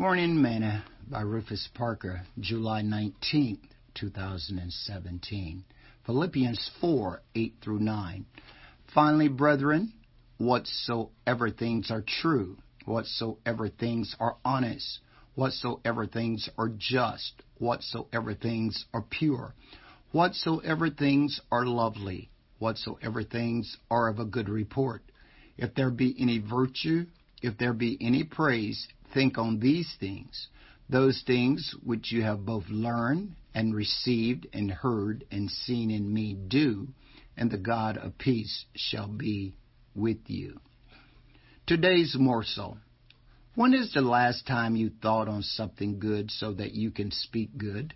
Morning Manna by Rufus Parker, July 19, 2017. Philippians 4 8 through 9. Finally, brethren, whatsoever things are true, whatsoever things are honest, whatsoever things are just, whatsoever things are pure, whatsoever things are lovely, whatsoever things are of a good report, if there be any virtue, if there be any praise, think on these things, those things which you have both learned and received and heard and seen in me do, and the God of peace shall be with you. Today's morsel. When is the last time you thought on something good so that you can speak good?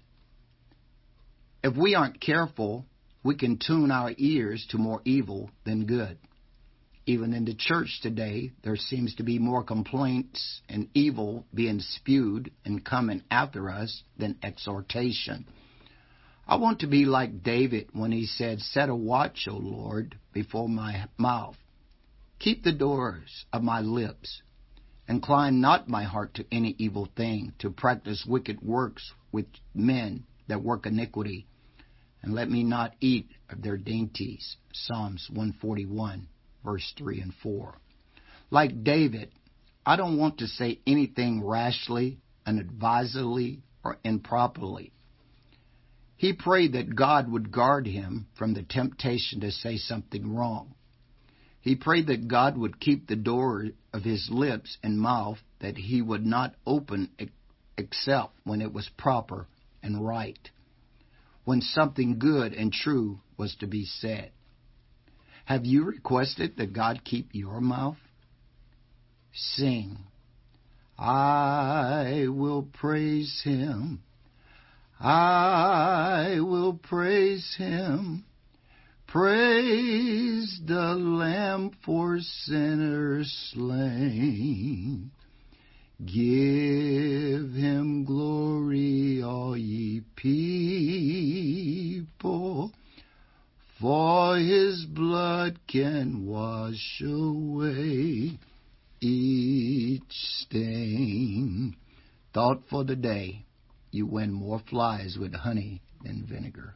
If we aren't careful, we can tune our ears to more evil than good. Even in the church today, there seems to be more complaints and evil being spewed and coming after us than exhortation. I want to be like David when he said, Set a watch, O Lord, before my mouth. Keep the doors of my lips. Incline not my heart to any evil thing, to practice wicked works with men that work iniquity. And let me not eat of their dainties. Psalms 141 verse 3 and 4. Like David, I don't want to say anything rashly, unadvisedly, or improperly. He prayed that God would guard him from the temptation to say something wrong. He prayed that God would keep the door of his lips and mouth that he would not open except when it was proper and right, when something good and true was to be said. Have you requested that God keep your mouth? Sing. I will praise him. I will praise him. Praise the Lamb for sinners slain. Give him for his blood can wash away each stain. Thought for the day, you win more flies with honey than vinegar.